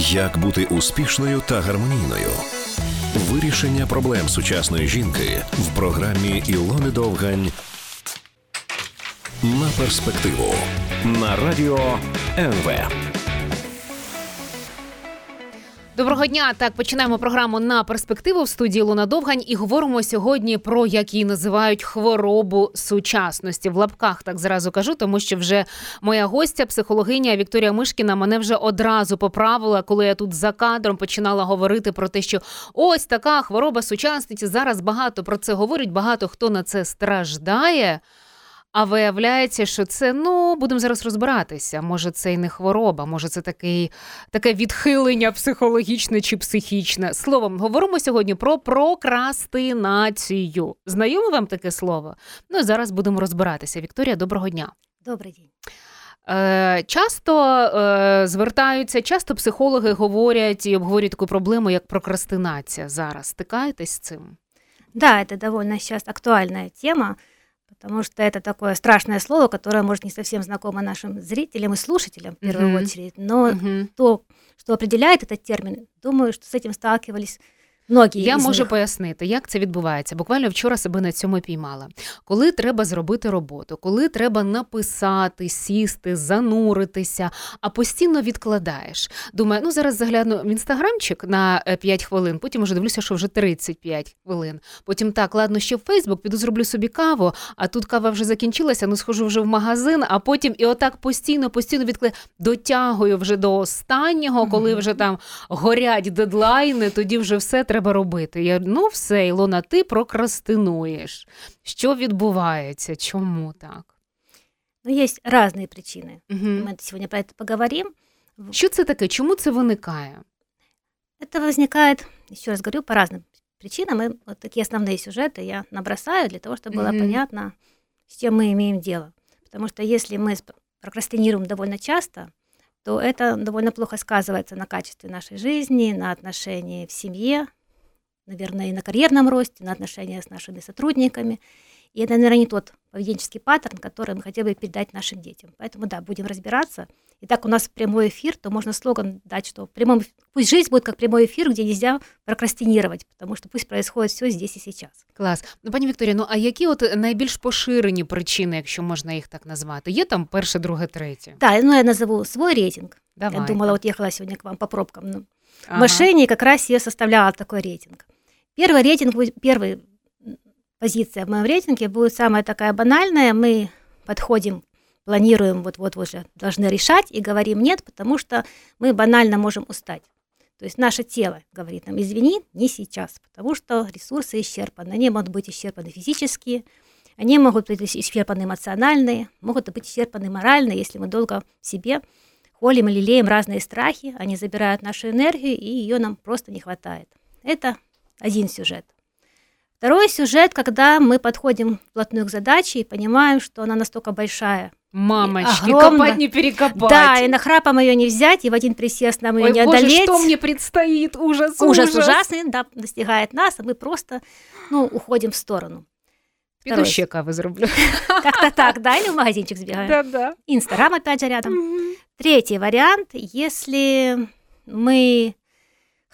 Як бути успішною та гармонійною? Вирішення проблем сучасної жінки в програмі Ілони Довгань на перспективу на радіо НВ. Доброго дня. Так починаємо програму на перспективу в студії Луна Довгань і говоримо сьогодні про як її називають хворобу сучасності. В лапках так зразу кажу, тому що вже моя гостя, психологиня Вікторія Мишкіна, мене вже одразу поправила, коли я тут за кадром починала говорити про те, що ось така хвороба сучасності. Зараз багато про це говорять, багато хто на це страждає. А виявляється, що це ну будемо зараз розбиратися. Може, це і не хвороба, може, це такий таке відхилення психологічне чи психічне. Словом, говоримо сьогодні про прокрастинацію. Знайоме вам таке слово? Ну і зараз будемо розбиратися. Вікторія, доброго дня. Добрый день. Е, часто е, звертаються, часто психологи говорять і обговорюють таку проблему, як прокрастинація. Зараз стикаєтесь з цим? Да, это довольно сейчас актуальная тема, потому что это такое страшное слово, которое, может, не совсем знакомо нашим зрителям и слушателям в первую Мгм. очередь, но Мгм. то, что определяет этот термин, думаю, что с этим сталкивались многие Я можу них. пояснити, як це відбувається. Буквально вчора себе на цьому піймала. Коли треба зробити роботу, коли треба написати, сісти, зануритися, а постійно відкладаєш. Думаю, ну зараз загляну в інстаграмчик на е, 5 хвилин, потім вже дивлюся, що вже 35 хвилин. Потім так, ладно, ще в Фейсбук, піду зроблю собі каву, а тут кава вже закінчилася, ну схожу вже в магазин, а потім і отак постійно, постійно відкладаю. Дотягую вже до останнього, коли вже там горять дедлайни, тоді вже все треба робити. Я ну все, Ілона, ти прокрастинуєш. Що відбувається? Чому так? Но есть разные причины. Угу. Мы сегодня про это поговорим. Що це таке? Чому це виникає? Это возникает, еще раз говорю, по разным причинам. И вот такие основные сюжеты я набросаю для того, чтобы было Мгм. понятно, с чем мы имеем дело. Потому что если мы сп- прокрастинируем довольно часто, то это довольно плохо сказывается на качестве нашей жизни, на отношении в семье, наверное, и на карьерном росте, на отношениях с нашими сотрудниками. И это, наверное, не тот поведенческий паттерн, который мы хотели бы передать нашим детям. Поэтому, да, будем разбираться. Итак, у нас прямой эфир, то можно слоган дать, что в прямом... пусть жизнь будет как прямой эфир, где нельзя прокрастинировать, потому что пусть происходит все здесь и сейчас. Клас. Ну, пані Вікторія, ну а які от найбільш поширені причини, якщо можна їх так назвати? Є там перше, друге, третє? Да, ну я назову свой рейтинг. Давай. Я думала, вот ехала сегодня к вам по пробкам. Ну, Ага. В машине как раз я составляла такой рейтинг. Первый рейтинг, м, позиция в моем рейтинге будет самая такая банальная. Мы подходим, планируем, вот-вот уже должны решать и говорим нет, потому что мы банально можем устать. То есть наше тело говорит нам, извини, не сейчас, потому что ресурсы исчерпаны. Они могут быть исчерпаны физически, они могут быть исчерпаны эмоциональные, могут быть исчерпаны морально, если мы долго в себе холим и лелеем разные страхи, они забирают нашу энергию, и ее нам просто не хватает. Это один сюжет. Второй сюжет, когда мы подходим вплотную к задаче и понимаем, что она настолько большая. Мамочки, Огромно. копать не перекопать. Да, и нахрапом ее не взять, и в один присест нам ее Ой, не боже, одолеть. что мне предстоит? Ужас, ужас, ужас. ужасный, да, достигает нас, а мы просто ну, уходим в сторону. Второй. ще кави зроблю. Как-то так, да, или в магазинчик сбегаем. Да-да. Инстаграм опять же рядом. Третий вариант, если мы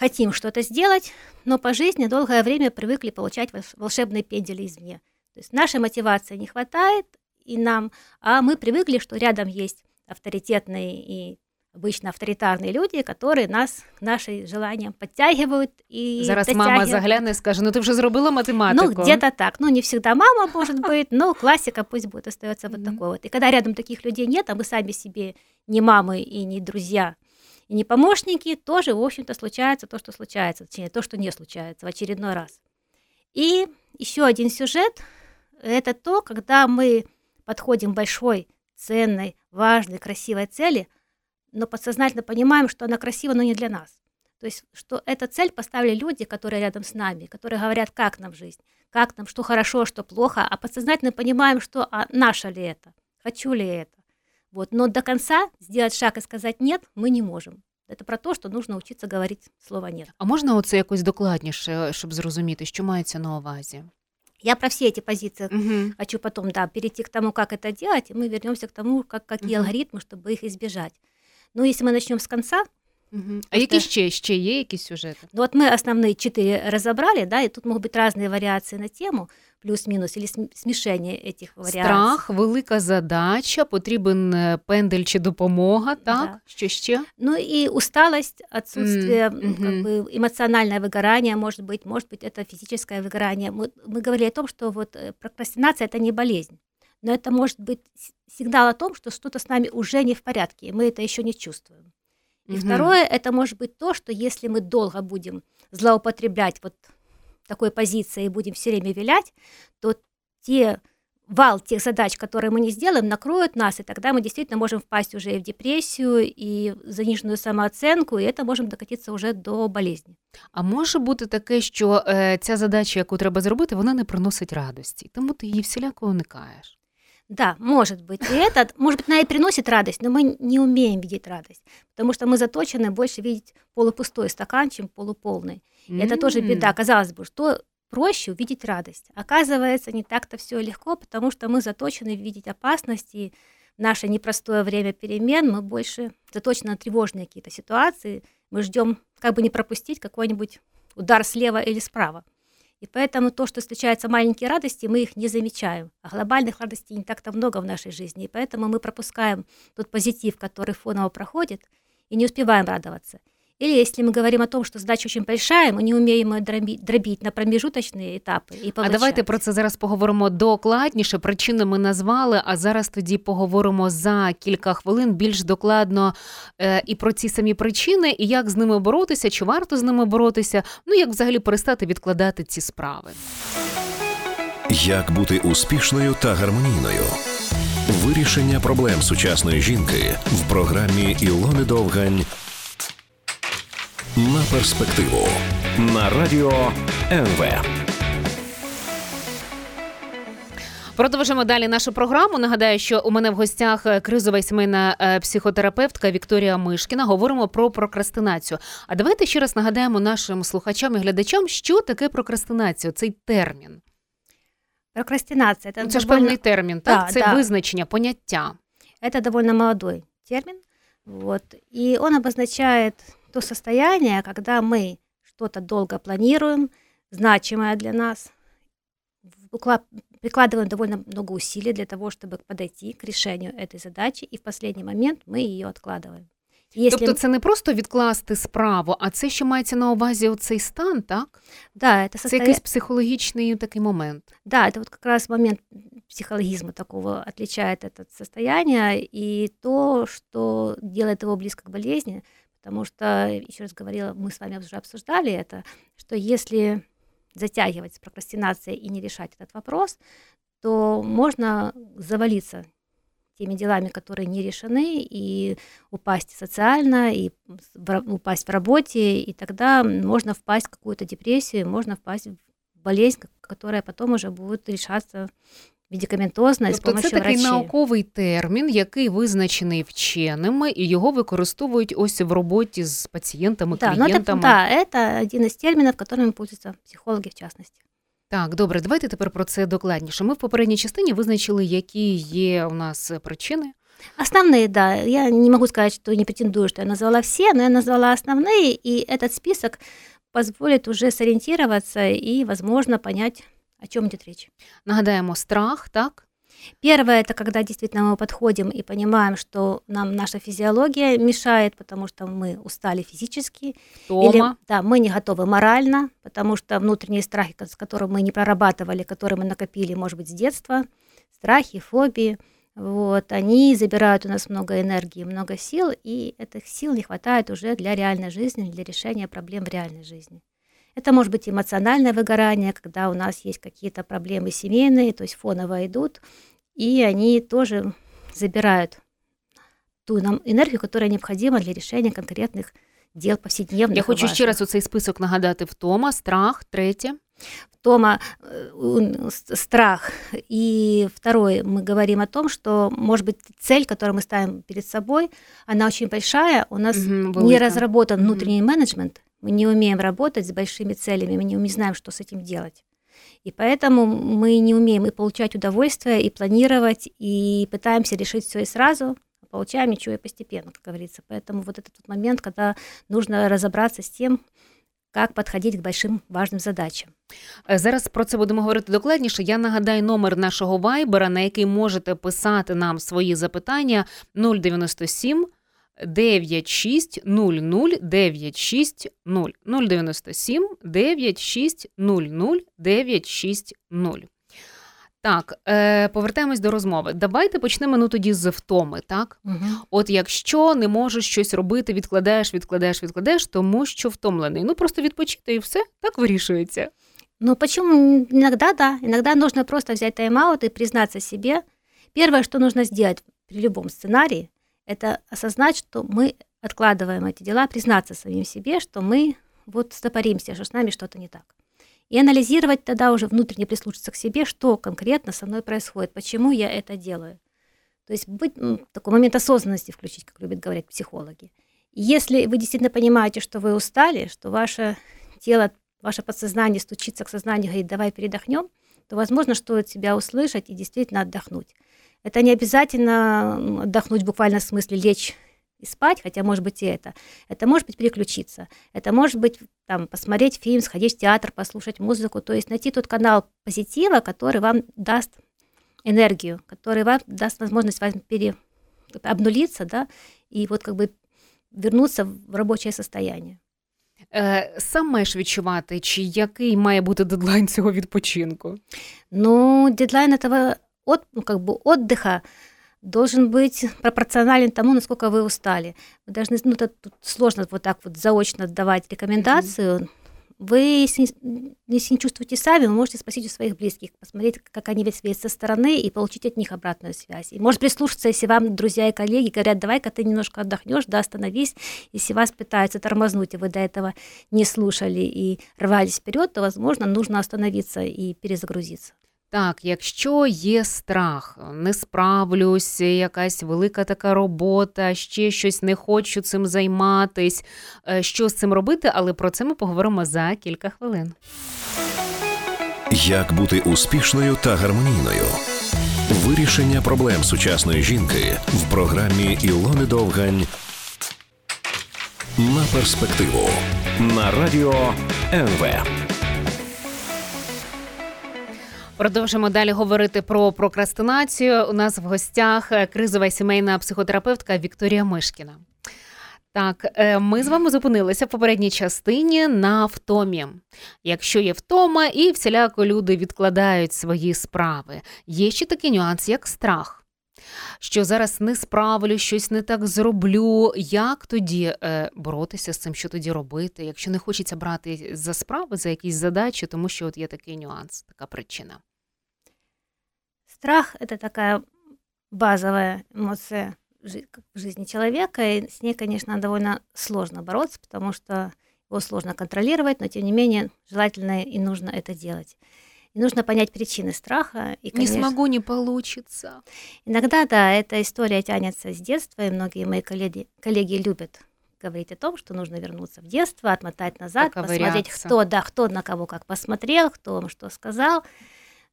хотим что-то сделать, но по жизни долгое время привыкли получать волш- волшебные пендели извне. То есть нашей мотивации не хватает и нам, а мы привыкли, что рядом есть авторитетные и обычно авторитарные люди, которые нас к нашим желаниям подтягивают и Зараз мама загляне і скаже: ну ти вже зробила математику. Ну, где-то так. Ну, не всегда мама, может быть, но классика пусть будет, остается вот такой вот. И когда рядом таких людей нет, а мы сами себе не мамы и не друзья, и не помощники, тоже, в общем-то, случается то, что случается, точнее, то, что не случается в очередной раз. И еще один сюжет – это то, когда мы подходим к большой, ценной, важной, красивой цели, но подсознательно понимаем, что она красива, но не для нас. То есть, что эту цель поставили люди, которые рядом с нами, которые говорят, как нам жизнь, как нам, что хорошо, что плохо, а подсознательно понимаем, что а наше ли это, хочу ли это. Вот. Но до конца сделать шаг и сказать нет мы не можем. Это про то, что нужно учиться говорить слово нет. А можна оце якось докладніше, щоб зрозуміти, що мається на увазі? Я про все эти позиции Угу. хочу потом, да, перейти к тому, как это делать, и мы вернемся к тому, как, какие Мгм. алгоритмы, чтобы их избежать. Но если мы начнем с конца, Угу. А які ще, ще є якісь сюжети? Ну, вот мы основные четыре разобрали, да, и тут могут быть разные вариации на тему, плюс-мінус, или смішення этих варіацій. Страх, велика задача, потрібен е, пендель чи допомога, так? Да. Що ще? Ну и усталость, отсутствие, М, м, как мгм. бы эмоциональное выгорание, может быть, может быть, это физическое выгорание. Мы, мы говорили о том, что вот э, прокрастинация это не болезнь, но это может быть с- сигнал о том, что что-то с нами уже не в порядке, и мы это еще не чувствуем. И Мгм. второе, это может быть то, что если мы долго будем злоупотреблять вот такой позицией и будем все время вилять, то те вал тех задач, которые мы не сделаем, накроют нас, и тогда мы действительно можем впасть уже и в депрессию, и в заниженную самооценку, и это можем докатиться уже до болезни. А може бути таке, що е, ця задача, яку треба зробити, вона не приносить радості, тому ти її всіляко уникаєш. Да, может быть. И это, может быть, она и приносит радость, но мы не умеем видеть радость, потому что мы заточены больше видеть полупустой стакан, чем полуполный. И это тоже беда. Казалось бы, что проще увидеть радость. Оказывается, не так-то все легко, потому что мы заточены видеть опасности. И в наше непростое время перемен мы больше заточены на тревожные какие-то ситуации. Мы ждем, как бы не пропустить какой-нибудь удар слева или справа. И поэтому то, что встречаются маленькие радости, мы их не замечаем. А глобальных радостей не так-то много в нашей жизни. И поэтому мы пропускаем тот позитив, который фоново проходит, и не успеваем радоваться. Или если мы говорим о том, что задача очень большая, мы не умеем ее дроби- дробить на промежуточные этапы и А получать. давайте про це зараз поговоримо докладніше. Причини ми назвали, а зараз тоді поговоримо за кілька хвилин більш докладно е, і про ці самі причини, і як з ними боротися, чи варто з ними боротися, ну як взагалі перестати відкладати ці справи. Як бути успішною та гармонійною? Вирішення проблем сучасної жінки в програмі Ілони Довгань на перспективу на радіо НВ. Продовжимо далі нашу програму. Нагадаю, що у мене в гостях е, кризова і сімейна е, психотерапевтка Вікторія Мишкіна. Говоримо про прокрастинацію. А давайте ще раз нагадаємо нашим слухачам і глядачам, що таке прокрастинація, цей термін. Прокрастинация. Это, Ну, Це ж певний термін, так? Да, це да. визначення, поняття. это довольно молодой термин. Вот, и он обозначает то состояние, когда мы что-то долго планируем, значимое для нас, вкла- прикладываем довольно много усилий для того, чтобы подойти к решению этой задачи, и в последний момент мы ее откладываем. Если Тобто це не просто відкласти справу, а це ще мається на увазі оцей стан, так? да, это Це состояние, якийсь психологічний такий момент. да, это вот как раз момент психологизма такого отличает это состояние и то, что делает его близко к болезни, потому что, еще раз говорила, мы с вами уже обсуждали это, что если затягивать с прокрастинацией и не решать этот вопрос, то можно завалиться теми делами, которые не решены, и упасть социально, и упасть в работе, и тогда можно впасть в какую-то депрессию, можно впасть в болезнь, ко- которая потом уже будет решаться медикаментозно и с Тобто це помощью такий врачей. науковий термін, який визначений вченими, і його використовують ось в роботі з пацієнтами, Да, но это, клієнтами. да, это один из терминов, которыми пользуются психологи в частности. Так, добре, давайте тепер про це докладніше. Ми в попередній частині визначили, які є у нас причини. Основные, да. Я не могу сказать, что не претендую, что я назвала все, но я назвала основные, и этот список позволит уже сориентироваться и, возможно, понять, о чем идет речь. Нагадаємо, страх, так? Первое это когда действительно мы подходим и понимаем, что нам наша физиология мешает, потому что мы устали физически, Втома. или да, мы не готовы морально, потому что внутренние страхи, с которыми мы не прорабатывали, которые мы накопили, может быть, с детства, страхи, фобии, вот, они забирают у нас много энергии, много сил, и этих сил не хватает уже для реальной жизни, для решения проблем в реальной жизни. Это может быть эмоциональное выгорание, когда у нас есть какие-то проблемы семейные, то есть фоново идут, и они тоже забирают ту нам энергию, которая необходима для решения конкретных дел повседневных. Я хочу ще важных. раз у цей список нагадати: втома, страх, третє. Тома э, страх. И второе, мы говорим о том, что, может быть, цель, которую мы ставим перед собой, она очень большая, у нас Мгм, не разработан Мгм. внутренний менеджмент, мы не умеем работать с большими целями, мы не, не знаем, что с этим делать. И поэтому мы не умеем и получать удовольствие, и планировать, и пытаемся решить все и сразу, а получаем ничего и постепенно, как говорится. Поэтому вот этот вот момент, когда нужно разобраться с тем, як підходити к большим важним задачам. Е, зараз про це будемо говорити докладніше. Я нагадаю номер нашого вайбера, на який можете писати нам свої запитання 097 9600 960 097 9600 960. Так, е, повертаємось до розмови. Давайте почнемо ну тоді з втоми, так? Угу. От якщо не можеш щось робити, відкладаєш, відкладаєш, відкладаєш, тому що втомлений. Ну просто відпочити і все так вирішується. Ну почему? Иногда да. Иногда нужно просто взять тайм-аут и признаться себе. Первое, что нужно сделать при любом сценарии, это осознать, что мы откладываем эти дела, признаться самим себе, что мы вот стопоримся, что с нами что-то не так. И анализировать тогда уже внутренне прислушаться к себе, что конкретно со мной происходит, почему я это делаю. То есть быть такой момент осознанности включить, как любят говорить психологи. И если вы действительно понимаете, что вы устали, что ваше тело, ваше подсознание стучится к сознанию и говорит, давай передохнем, то, возможно, стоит себя услышать и действительно отдохнуть. Это не обязательно отдохнуть в буквальном смысле, лечь и спать, хотя может быть и это. Это может быть переключиться. Это может быть там, посмотреть фильм, сходить в театр, послушать музыку. То есть найти тот канал позитива, который вам даст энергию, который вам даст возможность вам пере, обнулиться, да, и вот как бы вернуться в робоче состояние. Е, Сам маєш відчувати, чи який має бути дедлайн цього відпочинку? Ну, дедлайн этого от, ну, как бы отдыха должен быть пропорционален тому, насколько вы устали. Вы должны, ну, это тут сложно вот так вот заочно давать рекомендацию. Mm-hmm. Вы, если, если не чувствуете сами, вы можете спросить у своих близких, посмотреть, как они видят со стороны и получить от них обратную связь. И может прислушаться, если вам друзья и коллеги говорят, давай-ка ты немножко отдохнешь, да, остановись. Если вас пытаются тормознуть, и вы до этого не слушали и рвались вперед, то, возможно, нужно остановиться и перезагрузиться. Так, якщо є страх, не справлюсь, якась велика така робота, ще щось не хочу цим займатись, е, що з цим робити, але про це ми поговоримо за кілька хвилин. Як бути успішною та гармонійною? Вирішення проблем сучасної жінки в програмі Ілони Довгань на перспективу на радіо НВ. Продовжимо далі говорити про прокрастинацію. У нас в гостях е, кризова сімейна психотерапевтка Вікторія Мишкіна. Так, е, ми з вами зупинилися в попередній частині на втомі. Якщо є втома, і всіляко люди відкладають свої справи. Є ще такий нюанс, як страх. Що зараз не справлю, щось не так зроблю. Як тоді е, боротися з цим, що тоді робити, якщо не хочеться брати за справи, за якісь задачі, тому що от є такий нюанс, така причина. Страх это такая базовая эмоция в жизни человека, и с ней, конечно, довольно сложно бороться, потому что его сложно контролировать, но тем не менее желательно и нужно это делать. И нужно понять причины страха. И, конечно, не смогу, не получится. Иногда, да, эта история тянется с детства, и многие мои коллеги, коллеги любят говорить о том, что нужно вернуться в детство, отмотать назад, посмотреть, кто, да, кто на кого как посмотрел, кто вам что сказал.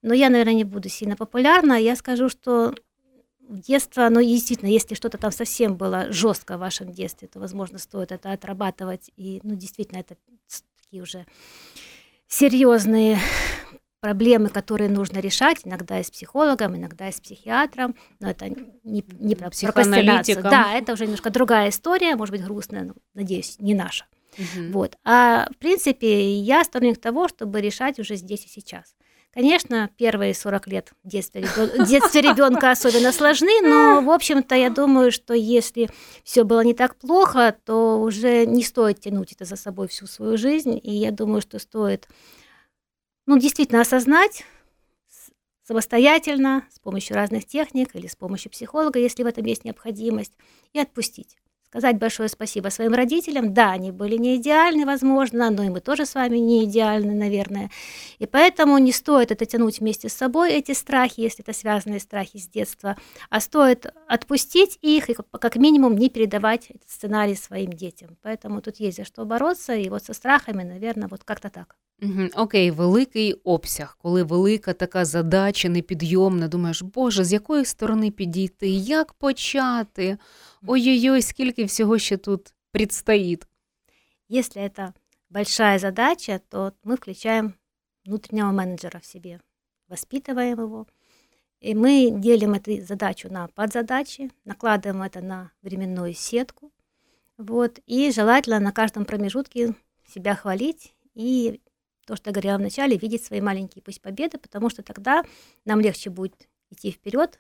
Но я, наверное, не буду сильно популярна. Я скажу, что детство, оно действительно, если что-то там совсем было жестко в вашем детстве, то, возможно, стоит это отрабатывать. И, ну, действительно, это такие уже серьезные проблемы, которые нужно решать, иногда и с психологом, иногда и с психиатром, но это не, не про прокрастинацию. Да, это уже немножко другая история, может быть, грустная, но, надеюсь, не наша. Угу. Вот. А в принципе, я сторонник того, чтобы решать уже здесь и сейчас. Конечно, первые 40 лет детства, детства ребенка особенно сложны, но, в общем-то, я думаю, что если все было не так плохо, то уже не стоит тянуть это за собой всю свою жизнь. И я думаю, что стоит ну, действительно осознать самостоятельно, с помощью разных техник или с помощью психолога, если в этом есть необходимость, и отпустить. Сказать большое спасибо своим родителям. Да, они были не идеальны, возможно, но и мы тоже с вами не идеальны, наверное. И поэтому не стоит это тянуть вместе с собой, эти страхи, если это связанные страхи с детства, а стоит отпустить их и как минимум не передавать этот сценарий своим детям. Поэтому тут есть за что бороться, и вот со страхами, наверное, вот как-то так. Угу. Окей, великий обсяг, коли велика така задача непідйомна, думаєш, Боже, з якої сторони підійти, як почати? Ой-ой-ой, скільки всього ще тут предстоїть. Если это большая задача, то мы включаем внутреннего менеджера в себе, воспитываем его, и мы делим эту задачу на подзадачи, накладываем это на временную сетку, вот, и желательно на каждом промежутке себя хвалить и то, что я говорила вначале, видеть свои маленькие пусть победы, потому что тогда нам легче будет идти вперед,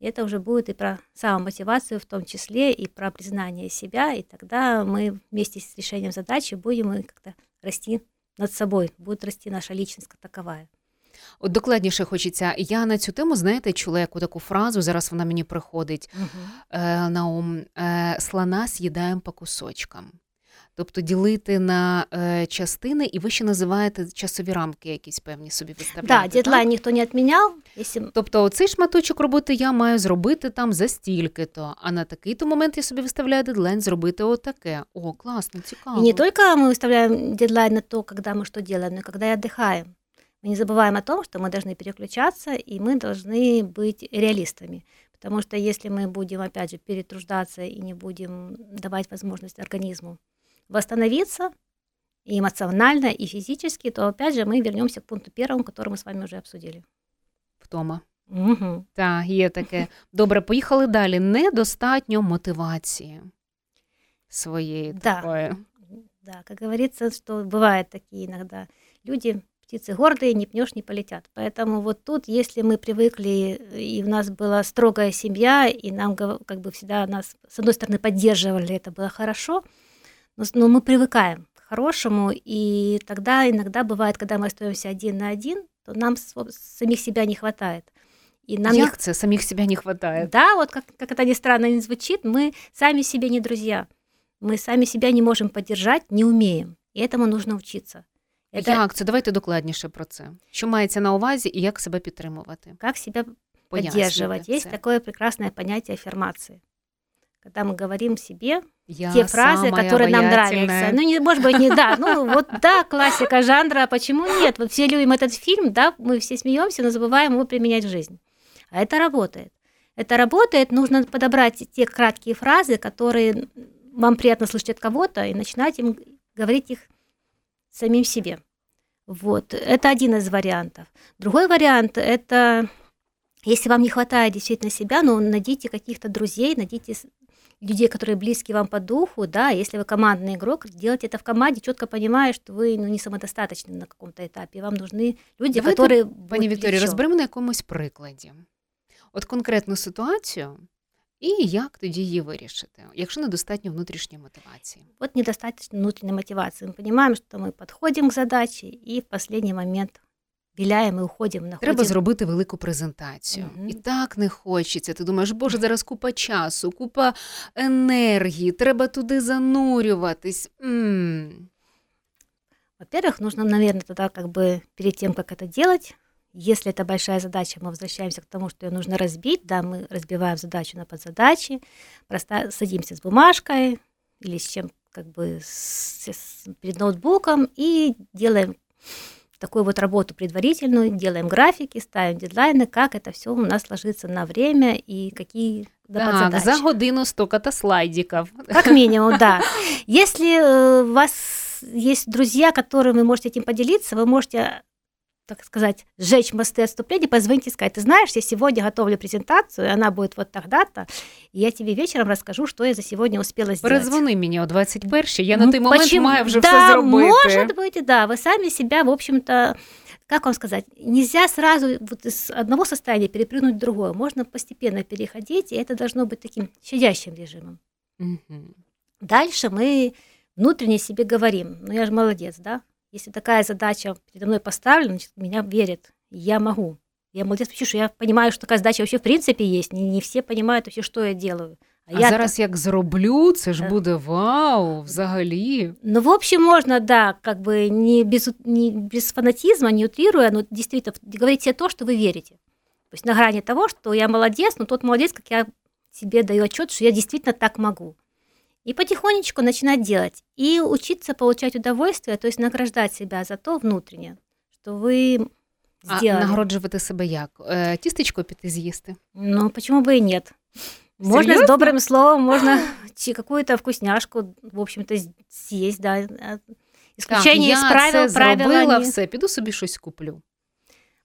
и это уже будет и про самомотивацию в том числе, и про признание себя, и тогда мы вместе с решением задачи будем и как-то расти над собой, будет расти наша личность как таковая. От докладніше хочеться. Я на цю тему, знаєте, чула яку таку фразу, зараз вона мені приходить е, на ум. Е, слона з'їдаємо по кусочкам. Тобто ділити на е, частини, і ви ще називаєте часові рамки якісь певні собі виставляєте. Да, дедлайн никто не отменял. Если... Тобто оцей шматочок роботи я маю зробити там за стільки-то, а на такий-то момент я собі виставляю дедлайн зробити отаке. О, класно, цікаво. И не только мы выставляем дедлайн на то, когда мы что делаем, но и когда и отдыхаем. Мы не забываем о том, что мы должны переключаться, и мы должны быть реалистами. Потому что если мы будем, опять же, перетруждаться и не будем давать возможность организму восстановиться и эмоционально, и физически, то опять же мы вернемся к пункту первому, который мы с вами уже обсудили. Втома. Мгм. Так, є таке. Добре, поїхали далі. Недостатньо мотивації своєї Да. такої. Да, как говорится, что бывают такие иногда люди, птицы гордые, не пнешь, не полетят. Поэтому вот тут, если мы привыкли, и у нас была строгая семья, и нам гов- как бы всегда нас, с одной стороны, поддерживали, это было хорошо, но, с- но мы привыкаем к хорошему, и тогда иногда бывает, когда мы остаемся один на один, то нам сво- самих себя не хватает. И нам не Як це? Самих себе не вистачає. да, вот как, как это ни странно не звучит, мы сами себе не друзья. Мы сами себя не можем поддержать, не умеем. И этому нужно учиться. Это Як це? Давайте докладніше про це. Що мається на увазі і як себе підтримувати? как себя Пояснюйте поддерживать. Есть це. такое прекрасное понятие аффирмации. Когда мы говорим себе Я те фразы, которые нам нравятся. Ну, не, может быть, не да. Ну, вот да, классика жанра, а почему нет? Вот все любим этот фильм, да, мы все смеемся, но забываем его применять в жизнь. А это работает. Это работает, нужно подобрать те краткие фразы, которые вам приятно слышать от кого-то, и начинать им говорить их самим себе. Вот, это один из вариантов. Другой вариант – это если вам не хватает действительно себя, ну, найдите каких-то друзей, найдите людей, которые близки вам по духу, да, если вы командный игрок, делайте это в команде, четко понимая, что вы ну, не самодостаточны на каком-то этапе, вам нужны люди, Давайте, которые Пані будут Вікторія, плечо. розберемо на якомусь прикладі. От конкретну ситуацію, і як тоді її вирішити, якщо недостатньо внутрішньої мотивації. Вот недостаточно внутренней мотивации. Мы понимаем, что мы подходим к задаче и в последний момент виляем и уходим, находим. Треба зробити велику презентацію. Мгм. І так не хочеться. Ти думаєш, боже, зараз купа часу, купа енергії, треба туди занурюватись. м Во-первых, нужно, наверное, тогда как бы перед тем, как это делать, если это большая задача, мы возвращаемся к тому, что ее нужно разбить, да, мы разбиваем задачу на подзадачи, просто садимся с бумажкой или с чем, как бы с- с- перед ноутбуком и делаем такую вот работу предварительную, делаем графики, ставим дедлайны, как это все у нас ложится на время и какие Так, подзадачи. за годину стоката слайдиків. Как минимум, да. Если э, у вас есть друзья, которым вы можете этим поделиться, вы можете, так сказать, сжечь мосты отступления, позвоните и сказать, ты знаешь, я сегодня готовлю презентацию, она будет вот тогда-то, и я тебе вечером расскажу, что я за сегодня успела сделать. Перезвони мені о 21-й, я на Ну, той момент почему? маю вже да, все зробити. может быть, да. Вы сами себя, в общем-то, как вам сказать, нельзя сразу вот из одного состояния перепрыгнуть в другое. Можно постепенно переходить, и это должно быть таким щадящим режимом. Мгм. Дальше мы внутренне себе говорим, ну я же молодец, да? Если такая задача передо мной поставлена, значит, меня верят, я могу. Я молодец, потому что я понимаю, что такая задача вообще в принципе есть. Не, не все понимают вообще, что я делаю. А я зараз як зроблю, це ж Да. буде вау, взагалі. Ну, в общем, можно, да, как бы не без, не без фанатизма, не утрируя, но действительно говорить себе то, что вы верите. То есть на грани того, что я молодец, но тот молодец, как я себе даю отчет, что я действительно так могу. И потихонечку начинать делать. И учиться получать удовольствие, то есть награждать себя за то внутренне, что вы А сделали. нагороджувати себе як? Е, Тістечко піти з'їсти? Ну, почему бы и нет? Можно Серьезно? с добрым словом, можно чи- какую-то вкусняшку, в общем-то, с- съесть, да. А Исключение так, из я правил, це правила зробила, не- все, піду собі щось куплю.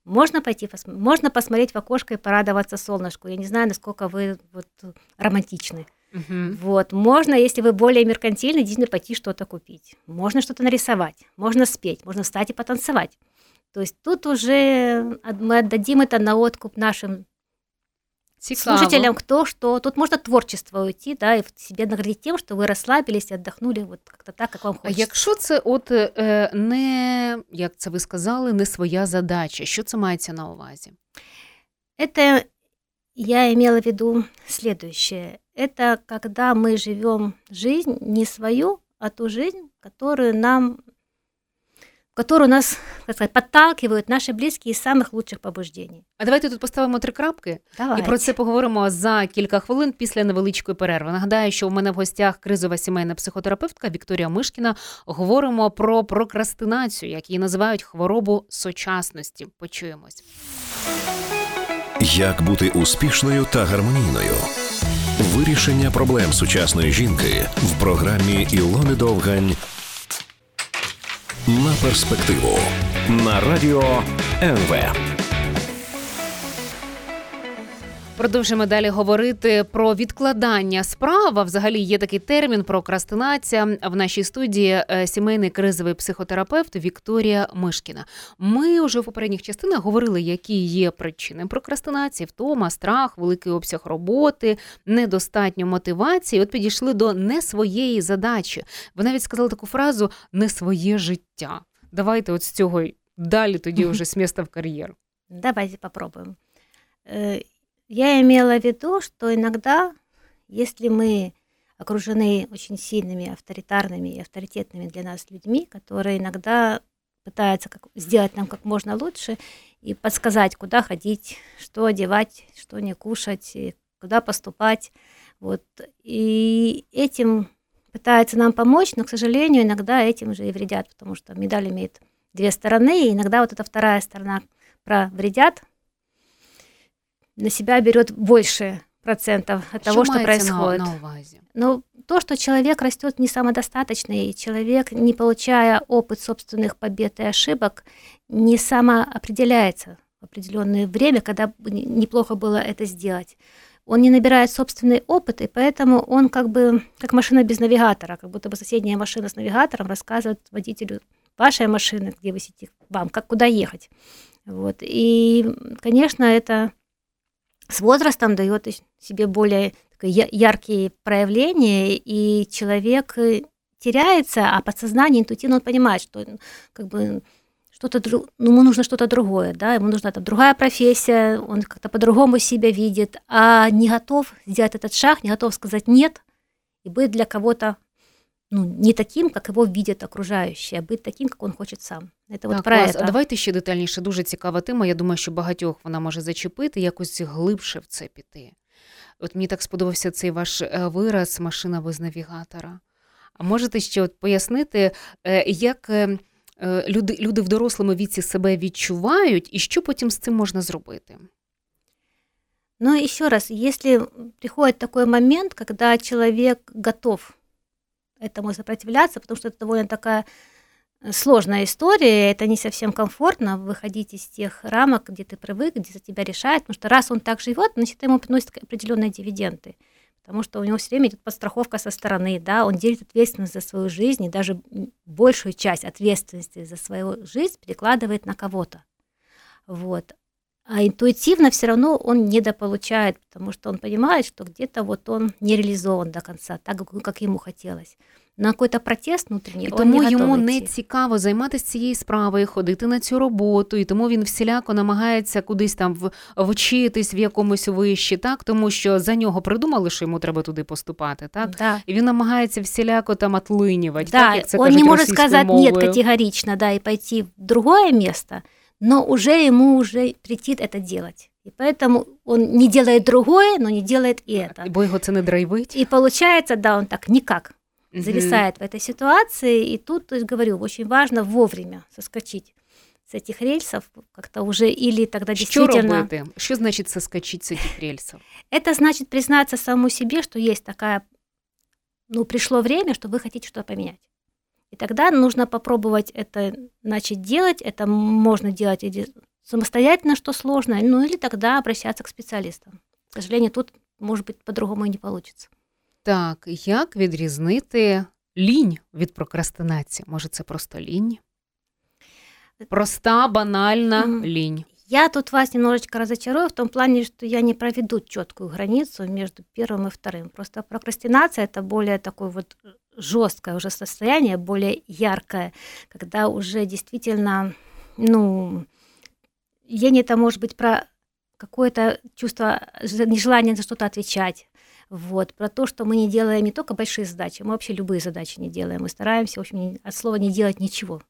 Можно пойти, пос- можно посмотреть в окошко и порадоваться солнышку. Я не знаю, насколько вы вот романтичны. Угу. Вот, можно, если вы более меркантильны, действительно пойти что-то купить. Можно что-то нарисовать, можно спеть, можно встать и потанцевать. То есть тут уже от- мы отдадим это на откуп нашим Цікаво. слушателям, кто что. Тут можно творчество уйти, да, и в себе наградить тем, что вы расслабились и отдохнули вот как-то так, как вам А хочется. якщо це от е, не, як це ви сказали, не своя задача, що це мається на увазі? Это я имела в виду следующее. Это когда мы живем жизнь не свою, а ту жизнь, которую нам в которую нас, как сказать, подталкивают наши близкие из самых лучших побуждений. А давайте тут поставимо три крапки Давайте. і про це поговоримо за кілька хвилин після невеличкої перерви. Нагадаю, що у мене в гостях кризова сімейна психотерапевтка Вікторія Мишкіна. Говоримо про прокрастинацію, як її називають хворобу сучасності. Почуємось. Як бути успішною та гармонійною? Вирішення проблем сучасної жінки в програмі Ілони Довгань на перспективу на радіо НВ. Продовжуємо далі говорити про відкладання справ. А Взагалі є такий термін прокрастинація. В нашій студії е, сімейний кризовий психотерапевт Вікторія Мишкіна. Ми вже в попередніх частинах говорили, які є причини прокрастинації: втома, страх, великий обсяг роботи, недостатньо мотивації. От підійшли до не своєї задачі. Ви навіть сказали таку фразу не своє життя. Давайте от з цього далі тоді вже з міста в кар'єр. Давайте попробуем. Я имела в виду, что иногда, если мы окружены очень сильными, авторитарными и авторитетными для нас людьми, которые иногда пытаются как, сделать нам как можно лучше и подсказать, куда ходить, что одевать, что не кушать, и куда поступать. Вот. И этим пытаются нам помочь, но, к сожалению, иногда этим же и вредят, потому что медаль имеет две стороны, и иногда вот эта вторая сторона про вредят на себя берет больше процентов от того, что происходит. на, на увазі? Ну, то, что человек растет не самодостаточный, человек, не получая опыт собственных побед и ошибок, не самоопределяется в определенное время, когда неплохо было это сделать. Он не набирает собственный опыт, и поэтому он как бы как машина без навигатора, как будто бы соседняя машина с навигатором рассказывает водителю вашей машины, где вы сидите, вам, как куда ехать. Вот. И, конечно, это с возрастом дает себе более яркие проявления, и человек э, теряется, а подсознание интуитивно он понимает, что как бы что-то ну, ему нужно что-то другое, да, ему нужна там другая профессия, он как-то по-другому себя видит, а не готов сделать этот шаг, не готов сказать нет и быть для кого-то ну, не таким, как его видят окружающие, а быть таким, как он хочет сам. Это вот так, про клас. это. А давайте ще детальніше. Дуже цікава тема. Я думаю, що багатьох вона може зачепити, якось глибше в це піти. От мені так сподобався цей ваш е, вираз машина без навігатора. А можете ще от пояснити, е, як е, е, люди, люди в дорослому віці себе відчувають, і що потім з цим можна зробити? Но еще раз, если приходит такой момент, когда человек готов этому сопротивляться, потому что это довольно такая э, сложная история, это не совсем комфортно выходить из тех рамок, где ты привык, где за тебя решают, потому что раз он так живет, значит, ему приносит определенные дивиденды, потому что у него все время идет подстраховка со стороны, да, он делит ответственность за свою жизнь, и даже большую часть ответственности за свою жизнь перекладывает на кого-то. Вот. А интуитивно все равно он недополучает, потому что он понимает, что где-то вот он не реализован до конца, так, как- ему хотелось. На какой-то протест внутренний І тому не йому не цікаво займатися цією справою, ходити на цю роботу, і тому він всіляко намагається кудись там вчитись в якомусь вищі, так тому що за нього придумали, що йому треба туди поступати, так. Да. І він намагається всіляко там отлинювати, Да, так, як це он кажуть не сказать мовою. нет категорично, да, и пойти в другое место, но уже ему уже претит это делать. И поэтому он не делает другое, но не делает и это. Бо його це не драйвить. И получается, да, он так никак зависает в этой ситуации. И тут, то есть, говорю, очень важно вовремя соскочить с этих рельсов, как-то уже или тогда Що действительно... робити? Що значить соскочить з цих рельсів? Это значит признаться самому себе, что есть такая, ну, пришло время, что вы хотите что-то поменять. И тогда нужно попробовать это начать делать. Это можно делать или самостоятельно, что сложно, ну или тогда обращаться к специалистам. К сожалению, тут, может быть, по-другому и не получится. Так, як відрізнити лінь від прокрастинації? Може, це просто лінь? Проста, банальна Мгм. лінь. Я тут вас немножечко разочарую в том плане, что я не проведу четкую границу между первым и вторым. Просто прокрастинация это более такое вот жесткое уже состояние, более яркое, когда уже действительно, ну, лень это может быть про какое-то чувство нежелания за что-то отвечать. Вот, про то, что мы не делаем не только большие задачи, мы вообще любые задачи не делаем. Мы стараемся, в общем, от слова не делать ничего.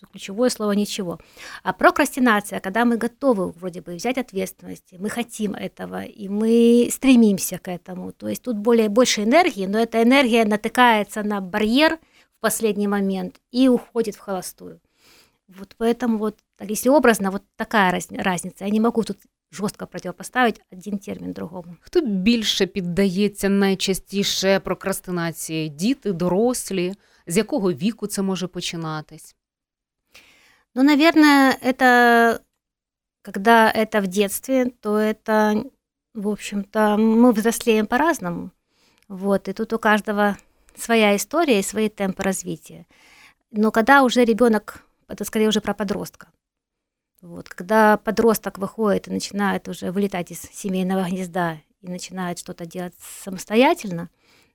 Тут Ключевое слово ничего. А прокрастинация, когда мы готовы вроде бы взять ответственность, мы хотим этого, и мы стремимся к этому. То есть тут более, больше энергии, но эта энергия натыкается на барьер в последний момент и уходит в холостую. Вот поэтому вот, так, если образно, вот такая раз- разница. Я не могу тут жестко противопоставить один термин другому. Хто більше піддається найчастіше прокрастинації? Діти, дорослі? З якого віку це може починатись? Ну, наверное, это когда это в детстве, то это, в общем-то, мы взрослеем по-разному. Вот, и тут у каждого своя история и свои темпы развития. Но когда уже ребенок, это скорее уже про подростка. Вот, когда подросток выходит и начинает уже вылетать из семейного гнезда и начинает что-то делать самостоятельно,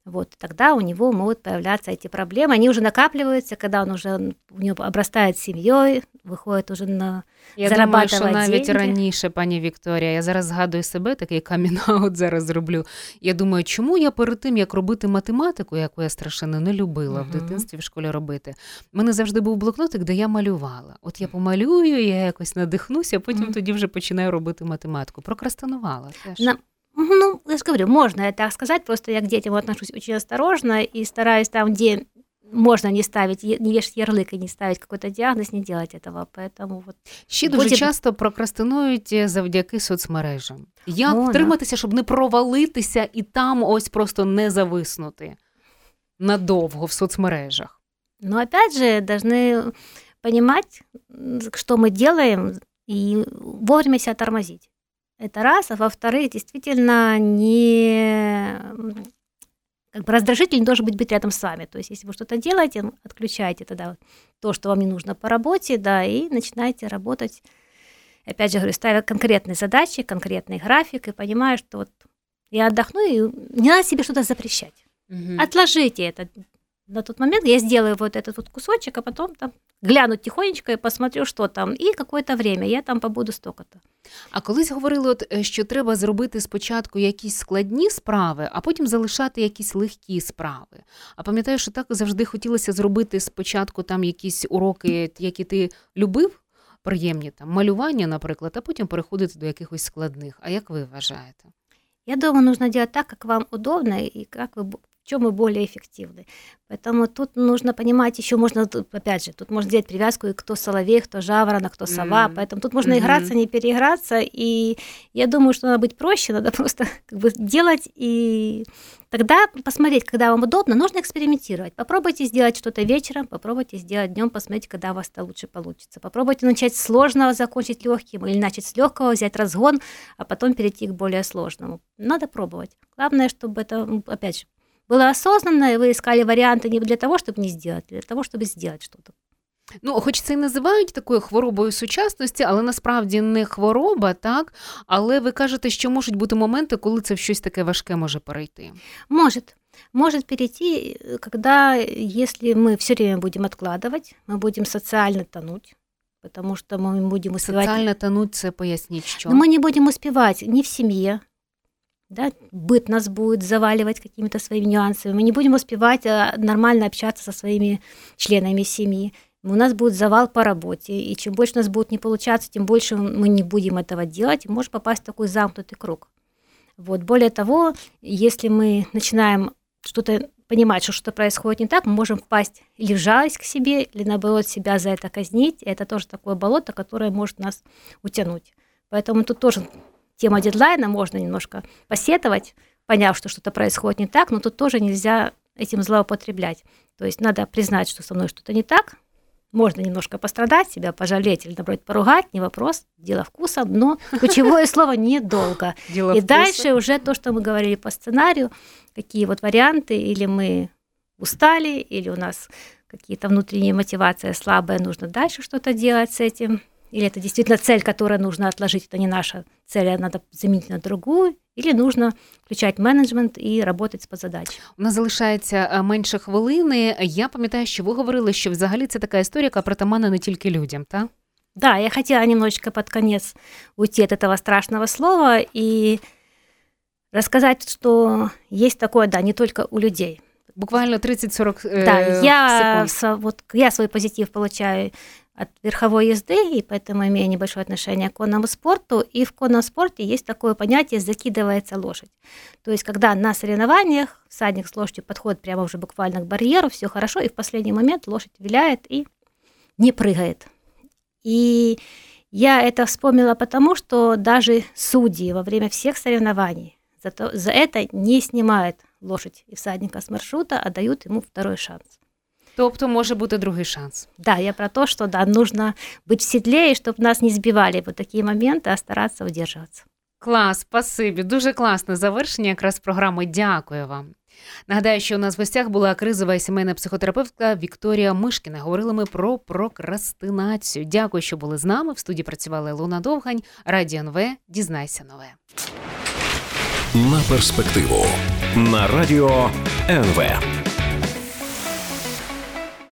вот, тогда у него могут появляться эти проблемы. Они уже накапливаются, когда он уже у него обрастает семьей, выходит уже на Я думаю, що Зарабатувати навіть деньги. раніше, пані Вікторія, я зараз згадую себе, такий камінаут зараз зроблю. Я думаю, чому я перед тим, як робити математику, яку я страшенно не любила в Мгм. дитинстві в школі робити, в мене завжди був блокнотик, де я малювала. От я помалюю, я якось надихнуся, а потім Мгм. тоді вже починаю робити математику. Прокрастинувала теж. На- Ну, я же говорю, можно так сказать, просто я к детям отношусь очень осторожно и стараюсь там, где можно не ставить, не вешать ярлык и не ставить какой-то диагноз, не делать этого. Поэтому вот Ще дуже Потім- часто прокрастинують завдяки соцмережам. Як Ну, да. втриматися, щоб не провалитися і там ось просто не зависнути надовго в соцмережах? Но опять же, должны понимать, что мы делаем, и вовремя себя тормозить. Это раз. А во-вторых, действительно, не как бы раздражитель не должен быть, быть рядом с вами. То есть, если вы что-то делаете, м, отключайте тогда то, что вам не нужно по работе, да, и начинайте работать. Опять же, говорю, ставя конкретные задачи, конкретный график, и понимая, что вот я отдохну, и не надо себе что-то запрещать. Отложите это на тот момент, я сделаю вот этот вот кусочек, а потом там гляну тихонечко и посмотрю, что там. И какое-то время я там побуду столько-то. А колись говорили, от, е, що треба зробити спочатку якісь складні справи, а потім залишати якісь легкі справи. А пам'ятаю, що так завжди хотілося зробити спочатку там якісь уроки, які ти любив, приємні там малювання, наприклад, а потім переходити до якихось складних. А як ви вважаєте? Я думаю, нужно делать так, как вам удобно и как вы, чем вы более эффективны. Поэтому тут нужно понимать, еще можно, опять же, тут можно сделать привязку, и кто соловей, кто жаворонок, кто сова. М. Поэтому тут можно Мгм. играться, не переиграться. И я думаю, что надо быть проще, надо просто как бы делать и тогда посмотреть, когда вам удобно, нужно экспериментировать. Попробуйте сделать что-то вечером, попробуйте сделать днем, посмотрите, когда у вас это лучше получится. Попробуйте начать с сложного, закончить легким, или начать с легкого, взять разгон, а потом перейти к более сложному. Надо пробовать. Главное, чтобы это, опять же, было осознанно, и вы искали варианты не для того, чтобы не сделать, а для того, чтобы сделать что-то. Ну, хоч це і називають такою хворобою сучасності, але насправді не хвороба, так? Але ви кажете, що можуть бути моменти, коли це в щось таке важке може перейти. Может. Может перейти, э, когда, если мы все время будем откладывать, мы будем социально тонуть, потому что мы будем успевать Соціально тонуть це поясніть, що. Но мы не будем успевать ни в семье, да, быт нас будет заваливать какими-то своими нюансами, мы не будем успевать а, нормально общаться со своими членами семьи, у нас будет завал по работе, и чем больше у нас будет не получаться, тем больше мы не будем этого делать, и может попасть в такой замкнутый круг. Вот. Более того, если мы начинаем что-то понимать, что что-то происходит не так, мы можем впасть или в жалость к себе, или наоборот себя за это казнить. Это тоже такое болото, которое может нас утянуть. Поэтому тут тоже тема дедлайна, можно немножко посетовать, поняв, что что-то происходит не так, но тут тоже нельзя этим злоупотреблять. То есть надо признать, что со мной что-то не так, можно немножко пострадать, себя пожалеть или, наоборот, поругать, не вопрос, дело вкуса, но ключевое слово недолго. Дело И вкуса. дальше уже то, что мы говорили по сценарию, какие вот варианты, или мы устали, или у нас какие-то внутренние мотивации слабые, нужно дальше что-то делать с этим, или это действительно цель, которую нужно отложить, это не наша цель, а надо заменить на другую, Или нужно включати менеджмент і работать по задачі. У нас залишається е, менше хвилини. Я пам'ятаю, що ви говорили, що взагалі це така історія, яка притаманна не тільки людям, так? Да, я хотела немножечко под конец уйти от этого страшного слова и рассказать, что есть такое, да, не только у людей. Буквально 30-40 э, Да, я, секунд. вот, я свой позитив получаю от верховой езды, и поэтому имею небольшое отношение к конному спорту. И в конном спорте есть такое понятие «закидывается лошадь». То есть, когда на соревнованиях всадник с лошадью подходит прямо уже буквально к барьеру, все хорошо, и в последний момент лошадь виляет и не прыгает. И я это вспомнила потому, что даже судьи во время всех соревнований за, то, за это не снимают лошадь и всадника с маршрута, а дают ему второй шанс. Тобто може бути другий шанс. Да, я про то, что да, нужно быть в седле, и чтобы нас не сбивали в такие моменты, а стараться удерживаться. Клас, спасибі. Дуже класне завершення якраз програми. Дякую вам. Нагадаю, що у нас в гостях була кризова і сімейна психотерапевтка Вікторія Мишкіна. Говорили ми про прокрастинацію. Дякую, що були з нами. В студії працювала Луна Довгань, Радіо НВ. Дізнайся нове. На перспективу на радіо НВ.